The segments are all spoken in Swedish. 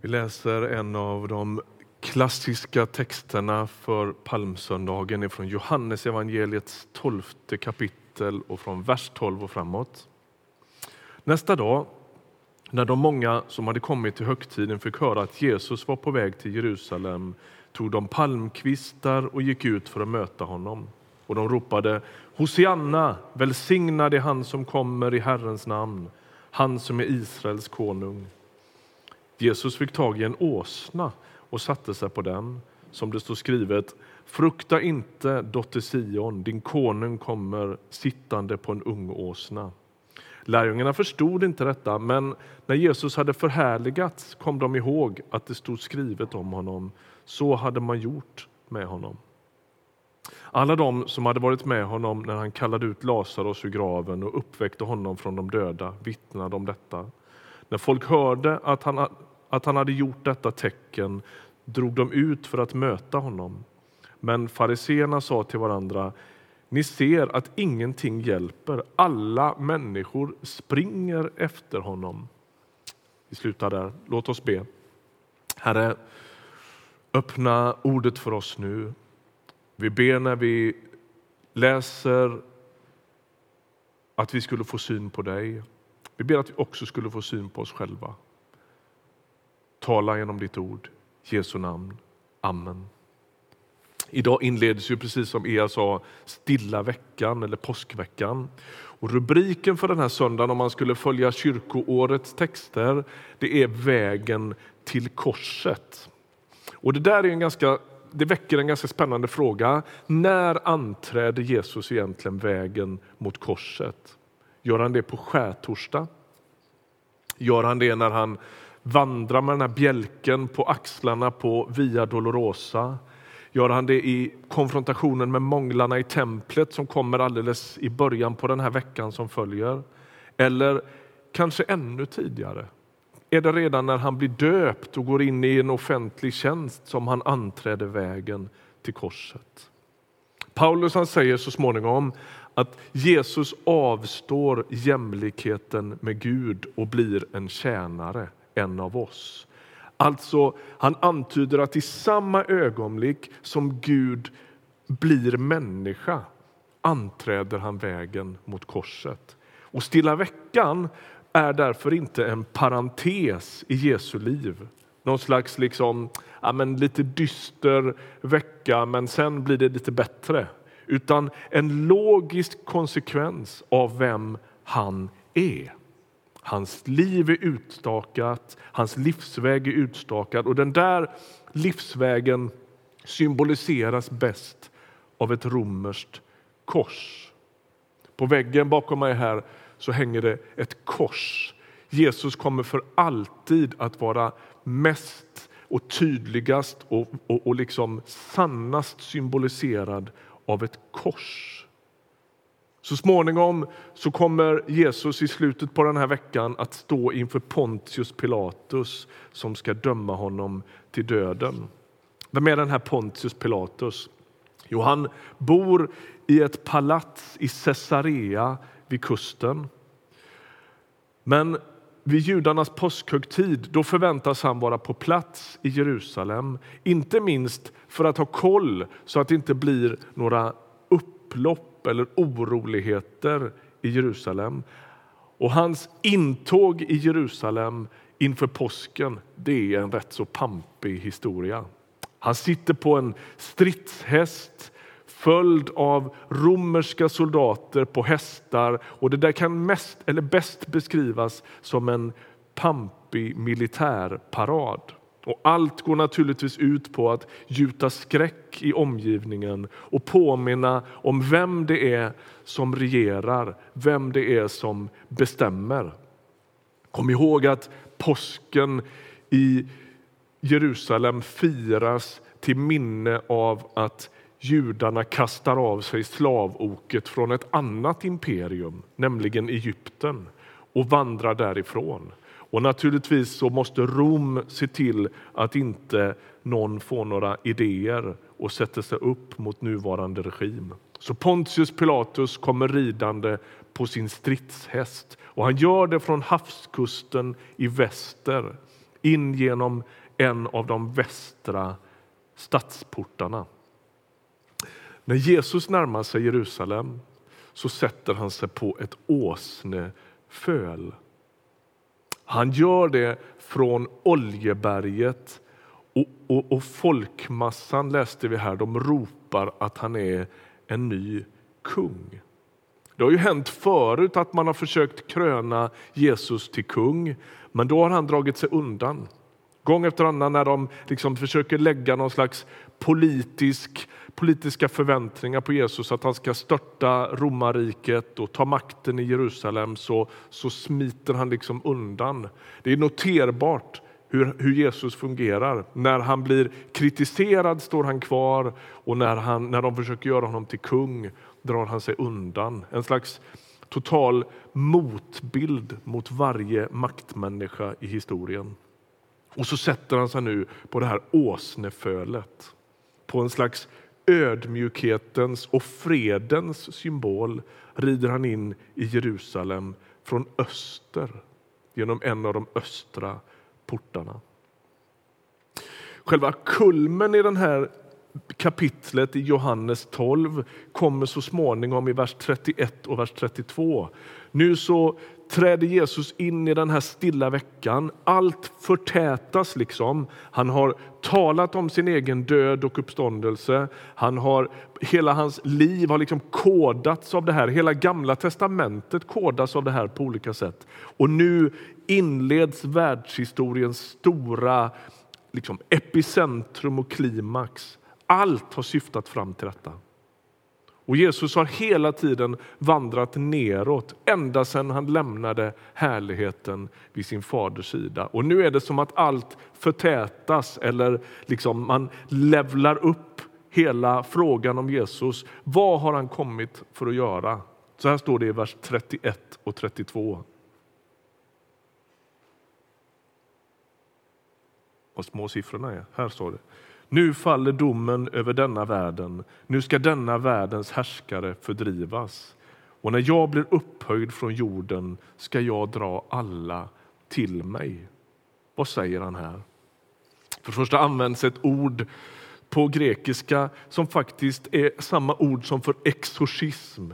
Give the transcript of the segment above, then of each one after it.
Vi läser en av de klassiska texterna för palmsöndagen från Johannes evangeliets tolfte kapitel och från vers 12 och framåt. Nästa dag, när de många som hade kommit till högtiden fick höra att Jesus var på väg till Jerusalem tog de palmkvistar och gick ut för att möta honom. Och de ropade Hosianna, välsignad är han som kommer i Herrens namn, han som är Israels konung. Jesus fick tag i en åsna och satte sig på den, som det står skrivet Frukta inte, dotter Sion, din konung kommer sittande på en ung åsna. Lärjungarna förstod inte detta, men när Jesus hade förhärligats kom de ihåg att det stod skrivet om honom. Så hade man gjort med honom. Alla de som hade varit med honom när han kallade ut Lazarus ur graven och uppväckte honom från de döda vittnade om detta. När folk hörde att han, att han hade gjort detta tecken drog de ut för att möta honom. Men fariseerna sa till varandra ni ser att ingenting hjälper. Alla människor springer efter honom. Vi slutar där. Låt oss be. Herre, öppna ordet för oss nu. Vi ber när vi läser att vi skulle få syn på dig. Vi ber att vi också skulle få syn på oss själva. Tala genom ditt ord. Jesu namn. Amen. Idag inleds ju precis som Ea sa stilla veckan eller påskveckan. Och rubriken för den här söndagen om man skulle följa kyrkoårets texter det är Vägen till korset. Och det där är en ganska, det väcker en ganska spännande fråga. När anträder Jesus egentligen vägen mot korset? Gör han det på skärtorsdag? Gör han det när han vandrar med den här bjälken på axlarna på Via Dolorosa? Gör han det i konfrontationen med månglarna i templet som kommer alldeles i början på den här veckan som följer? Eller kanske ännu tidigare? Är det redan när han blir döpt och går in i en offentlig tjänst som han anträder vägen till korset? Paulus han säger så småningom att Jesus avstår jämlikheten med Gud och blir en tjänare, en av oss. Alltså, han antyder att i samma ögonblick som Gud blir människa anträder han vägen mot korset. Och Stilla veckan är därför inte en parentes i Jesu liv. Någon slags liksom, ja, men lite dyster vecka, men sen blir det lite bättre. Utan en logisk konsekvens av vem han är. Hans liv är utstakat, hans livsväg är utstakad och den där livsvägen symboliseras bäst av ett romerskt kors. På väggen bakom mig här så hänger det ett kors. Jesus kommer för alltid att vara mest och tydligast och, och, och liksom sannast symboliserad av ett kors. Så småningom så kommer Jesus i slutet på den här veckan att stå inför Pontius Pilatus som ska döma honom till döden. Vem är den här Pontius Pilatus? Jo, han bor i ett palats i Caesarea vid kusten. Men vid judarnas påskhögtid då förväntas han vara på plats i Jerusalem. Inte minst för att ha koll så att det inte blir några upplopp eller oroligheter i Jerusalem. Och hans intåg i Jerusalem inför påsken det är en rätt så pampig historia. Han sitter på en stridshäst följd av romerska soldater på hästar och det där kan mest eller bäst beskrivas som en pampig militärparad. Och allt går naturligtvis ut på att gjuta skräck i omgivningen och påminna om vem det är som regerar, vem det är som bestämmer. Kom ihåg att påsken i Jerusalem firas till minne av att judarna kastar av sig slavoket från ett annat imperium, nämligen Egypten, och vandrar därifrån. Och naturligtvis så måste Rom se till att inte någon får några idéer och sätter sig upp mot nuvarande regim. Så Pontius Pilatus kommer ridande på sin stridshäst och han gör det från havskusten i väster in genom en av de västra stadsportarna. När Jesus närmar sig Jerusalem så sätter han sig på ett åsneföl. Han gör det från Oljeberget och, och, och folkmassan, läste vi här, de ropar att han är en ny kung. Det har ju hänt förut att man har försökt kröna Jesus till kung, men då har han dragit sig undan. Gång efter annan när de liksom försöker lägga någon slags politisk, politiska förväntningar på Jesus att han ska störta romarriket och ta makten i Jerusalem så, så smiter han liksom undan. Det är noterbart hur, hur, Jesus fungerar. När han blir kritiserad står han kvar och när, han, när de försöker göra honom till kung drar han sig undan. En slags total motbild mot varje maktmänniska i historien. Och så sätter han sig nu på det här åsnefölet. På en slags ödmjukhetens och fredens symbol rider han in i Jerusalem från öster genom en av de östra portarna. Själva kulmen i den här kapitlet i Johannes 12 kommer så småningom i vers 31 och vers 32. Nu så träder Jesus in i den här stilla veckan. Allt förtätas liksom. Han har talat om sin egen död och uppståndelse. Han har, hela hans liv har liksom kodats av det här. Hela gamla testamentet kodas av det här på olika sätt. Och nu inleds världshistoriens stora liksom, epicentrum och klimax. Allt har syftat fram till detta. Och Jesus har hela tiden vandrat neråt, ända sedan han lämnade härligheten vid sin faders sida. Och nu är det som att allt förtätas, eller liksom man levlar upp hela frågan om Jesus. Vad har han kommit för att göra? Så här står det i vers 31 och 32. Vad små siffrorna är. Här står det. Nu faller domen över denna världen. Nu ska denna världens härskare fördrivas. Och när jag blir upphöjd från jorden ska jag dra alla till mig. Vad säger han här? För det första används ett ord på grekiska som faktiskt är samma ord som för exorcism.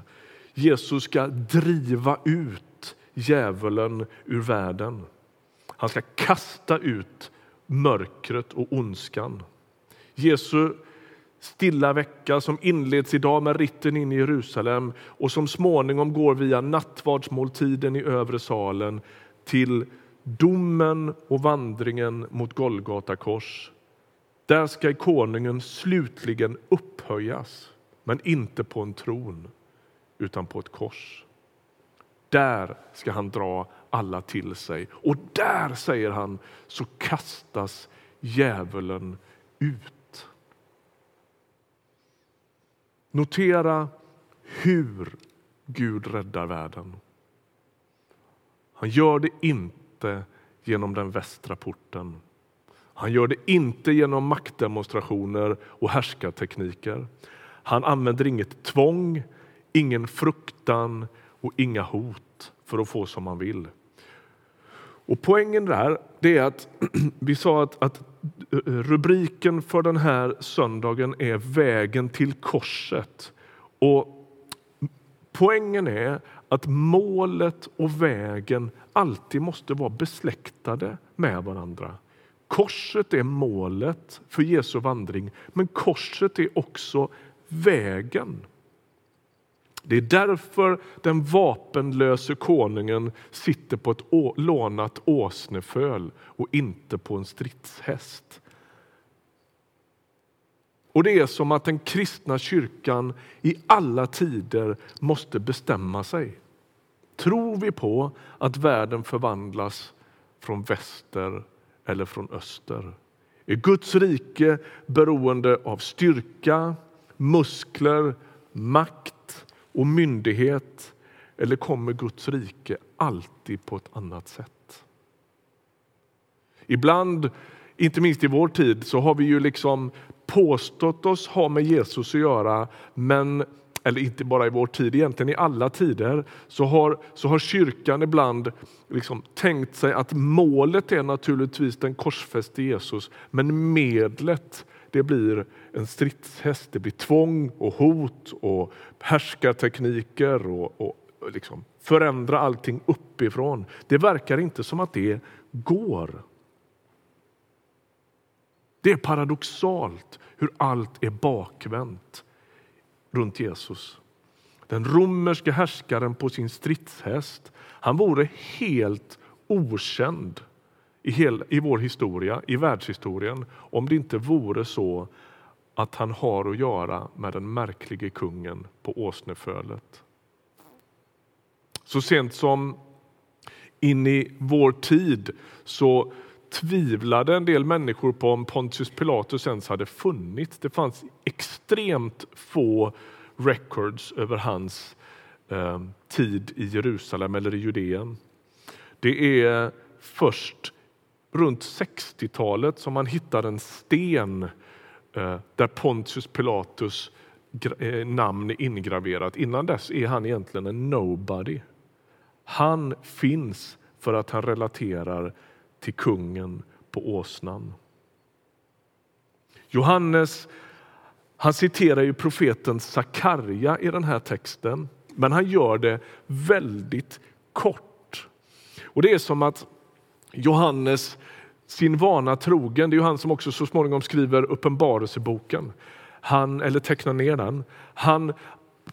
Jesus ska driva ut djävulen ur världen. Han ska kasta ut mörkret och ondskan. Jesu stilla vecka som inleds idag med ritten in i Jerusalem och som småningom går via nattvardsmåltiden i övre salen till domen och vandringen mot Golgata kors. Där ska konungen slutligen upphöjas, men inte på en tron, utan på ett kors. Där ska han dra alla till sig och där, säger han, så kastas djävulen ut. Notera hur Gud räddar världen. Han gör det inte genom den västra porten. Han gör det inte genom maktdemonstrationer och härskartekniker. Han använder inget tvång, ingen fruktan och inga hot för att få som han vill. Och Poängen där det är att vi sa att, att eh, rubriken för den här söndagen är Vägen till korset. Och poängen är att målet och vägen alltid måste vara besläktade med varandra. Korset är målet för Jesu vandring, men korset är också vägen. Det är därför den vapenlöse konungen sitter på ett lånat åsneföl och inte på en stridshäst. Och det är som att den kristna kyrkan i alla tider måste bestämma sig. Tror vi på att världen förvandlas från väster eller från öster? Är Guds rike beroende av styrka, muskler, makt och myndighet eller kommer Guds rike alltid på ett annat sätt? Ibland, inte minst i vår tid, så har vi ju liksom påstått oss ha med Jesus att göra men eller inte bara i vår tid, egentligen i alla tider, så har, så har kyrkan ibland liksom tänkt sig att målet är naturligtvis den korsfäste Jesus, men medlet det blir en stridshäst, det blir tvång och hot och härskartekniker och, och liksom förändra allting uppifrån. Det verkar inte som att det går. Det är paradoxalt hur allt är bakvänt runt Jesus. Den romerske härskaren på sin stridshäst, han vore helt okänd i, hel, i vår historia, i världshistorien, om det inte vore så att han har att göra med den märklige kungen på åsnefölet. Så sent som in i vår tid så tvivlade en del människor på om Pontius Pilatus ens hade funnits. Det fanns extremt få records över hans eh, tid i Jerusalem eller i Judeen. Det är först runt 60-talet som man hittar en sten eh, där Pontius Pilatus eh, namn är ingraverat. Innan dess är han egentligen en nobody. Han finns för att han relaterar till kungen på åsnan. Johannes han citerar ju profeten Sakarja i den här texten, men han gör det väldigt kort. Och Det är som att Johannes, sin vana trogen, det är ju han som också så småningom skriver Uppenbarelseboken, han, eller tecknar ner den. Han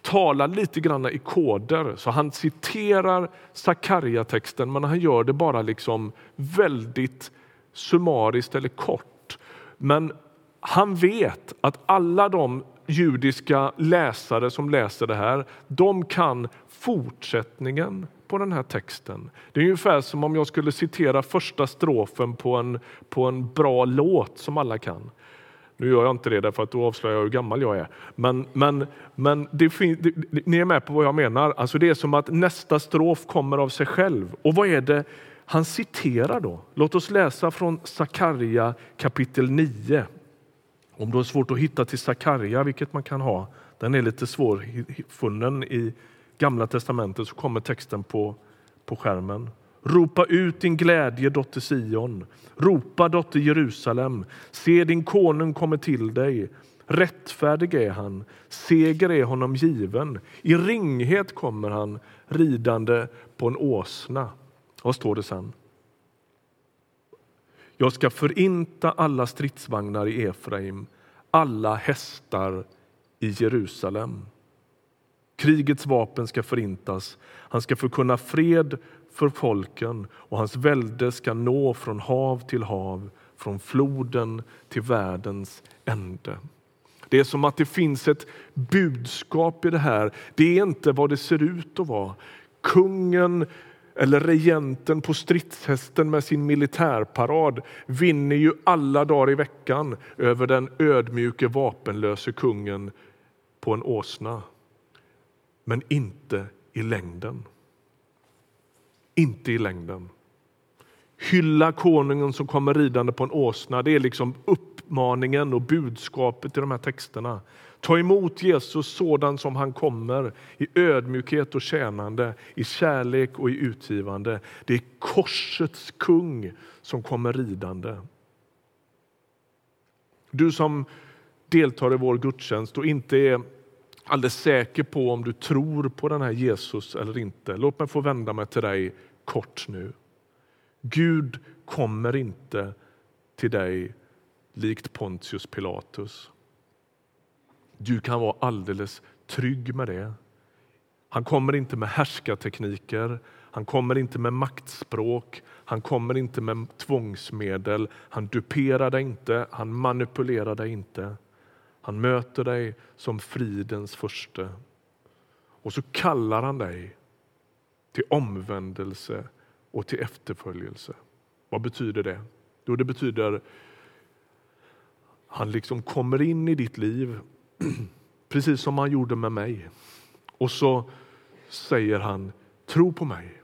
talar lite grann i koder, så han citerar Sakarja-texten men han gör det bara liksom väldigt summariskt eller kort. Men han vet att alla de judiska läsare som läser det här, de kan fortsättningen på den här texten. Det är ungefär som om jag skulle citera första strofen på en, på en bra låt som alla kan. Nu gör jag inte det därför att då avslöjar jag hur gammal jag är. Men, men, men det, det, ni är med på vad jag menar. Alltså det är som att nästa strof kommer av sig själv. Och vad är det han citerar då? Låt oss läsa från Sakarja kapitel 9. Om du har svårt att hitta till Sakarja, vilket man kan ha, den är lite svårfunnen i Gamla testamentet, så kommer texten på, på skärmen. Ropa ut din glädje, dotter Sion. Ropa, dotter Jerusalem. Se, din konung kommer till dig. Rättfärdig är han, seger är honom given. I ringhet kommer han ridande på en åsna. Vad står det sen? Jag ska förinta alla stridsvagnar i Efraim, alla hästar i Jerusalem. Krigets vapen ska förintas. Han ska förkunna fred för folken och hans välde ska nå från hav till hav, från floden till världens ände. Det är som att det finns ett budskap i det här. Det är inte vad det ser ut att vara. Kungen eller regenten på stridshästen med sin militärparad vinner ju alla dagar i veckan över den ödmjuke vapenlöse kungen på en åsna. Men inte i längden. Inte i längden. Hylla konungen som kommer ridande på en åsna. Det är liksom uppmaningen och budskapet i de här texterna. Ta emot Jesus sådan som han kommer, i ödmjukhet och tjänande, i kärlek och i utgivande. Det är korsets kung som kommer ridande. Du som deltar i vår gudstjänst och inte är alldeles säker på om du tror på den här Jesus eller inte. Låt mig få vända mig till dig kort nu. Gud kommer inte till dig likt Pontius Pilatus. Du kan vara alldeles trygg med det. Han kommer inte med härskartekniker, han kommer inte med maktspråk, han kommer inte med tvångsmedel. Han duperar dig inte, han manipulerar dig inte. Han möter dig som fridens första. Och så kallar han dig till omvändelse och till efterföljelse. Vad betyder det? Jo, det betyder han liksom kommer in i ditt liv precis som han gjorde med mig. Och så säger han, tro på mig,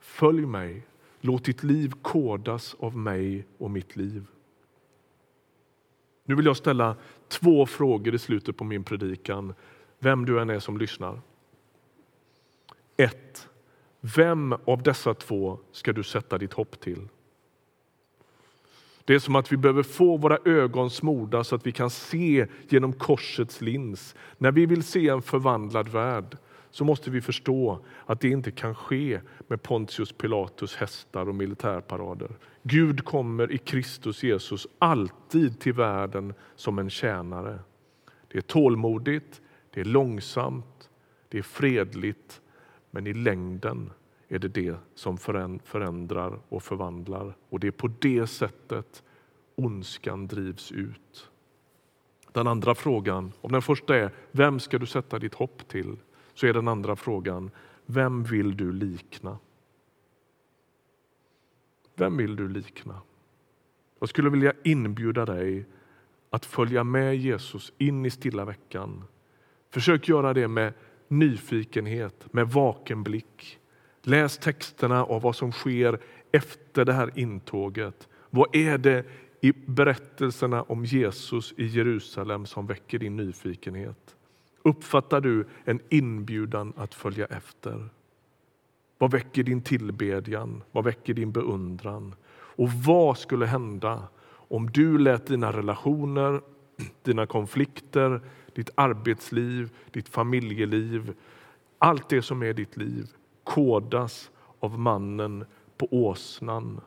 följ mig, låt ditt liv kodas av mig och mitt liv. Nu vill jag ställa två frågor i slutet på min predikan vem du än är som lyssnar. 1. Vem av dessa två ska du sätta ditt hopp till? Det är som att vi behöver få våra ögon smorda så att vi kan se genom korsets lins. När vi vill se en förvandlad värld så måste vi förstå att det inte kan ske med Pontius Pilatus hästar och militärparader. Gud kommer i Kristus Jesus alltid till världen som en tjänare. Det är tålmodigt, det är långsamt, det är fredligt men i längden är det det som förändrar och förvandlar. Och det är på det sättet ondskan drivs ut. Den andra frågan, om den första är vem ska du sätta ditt hopp till? Så är den andra frågan, vem vill du likna? Vem vill du likna? Jag skulle vilja inbjuda dig att följa med Jesus in i stilla veckan. Försök göra det med nyfikenhet, med vaken blick. Läs texterna av vad som sker efter det här intåget. Vad är det i berättelserna om Jesus i Jerusalem som väcker din nyfikenhet? Uppfattar du en inbjudan att följa efter? Vad väcker din tillbedjan? Vad väcker din beundran? Och vad skulle hända om du lät dina relationer, dina konflikter, ditt arbetsliv, ditt familjeliv, allt det som är ditt liv kodas av mannen på åsnan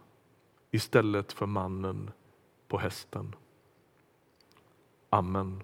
istället för mannen på hästen. Amen.